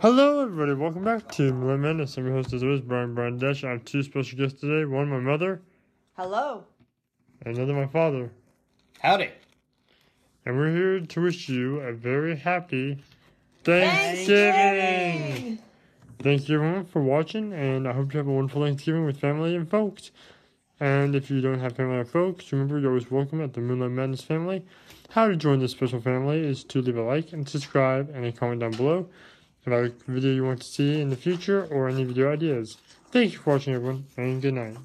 Hello, everybody. Welcome back to Moonlight Madness. I'm your host, as always, Brian Brian Dash. I have two special guests today. One, my mother, Hello. and another, my father. Howdy. And we're here to wish you a very happy Thanksgiving. Thank you, everyone, for watching, and I hope you have a wonderful Thanksgiving with family and folks. And if you don't have family or folks, remember you're always welcome at the Moonlight Madness family. How to join this special family is to leave a like and subscribe and a comment down below about video you want to see in the future or any video ideas. Thank you for watching, everyone, and good night.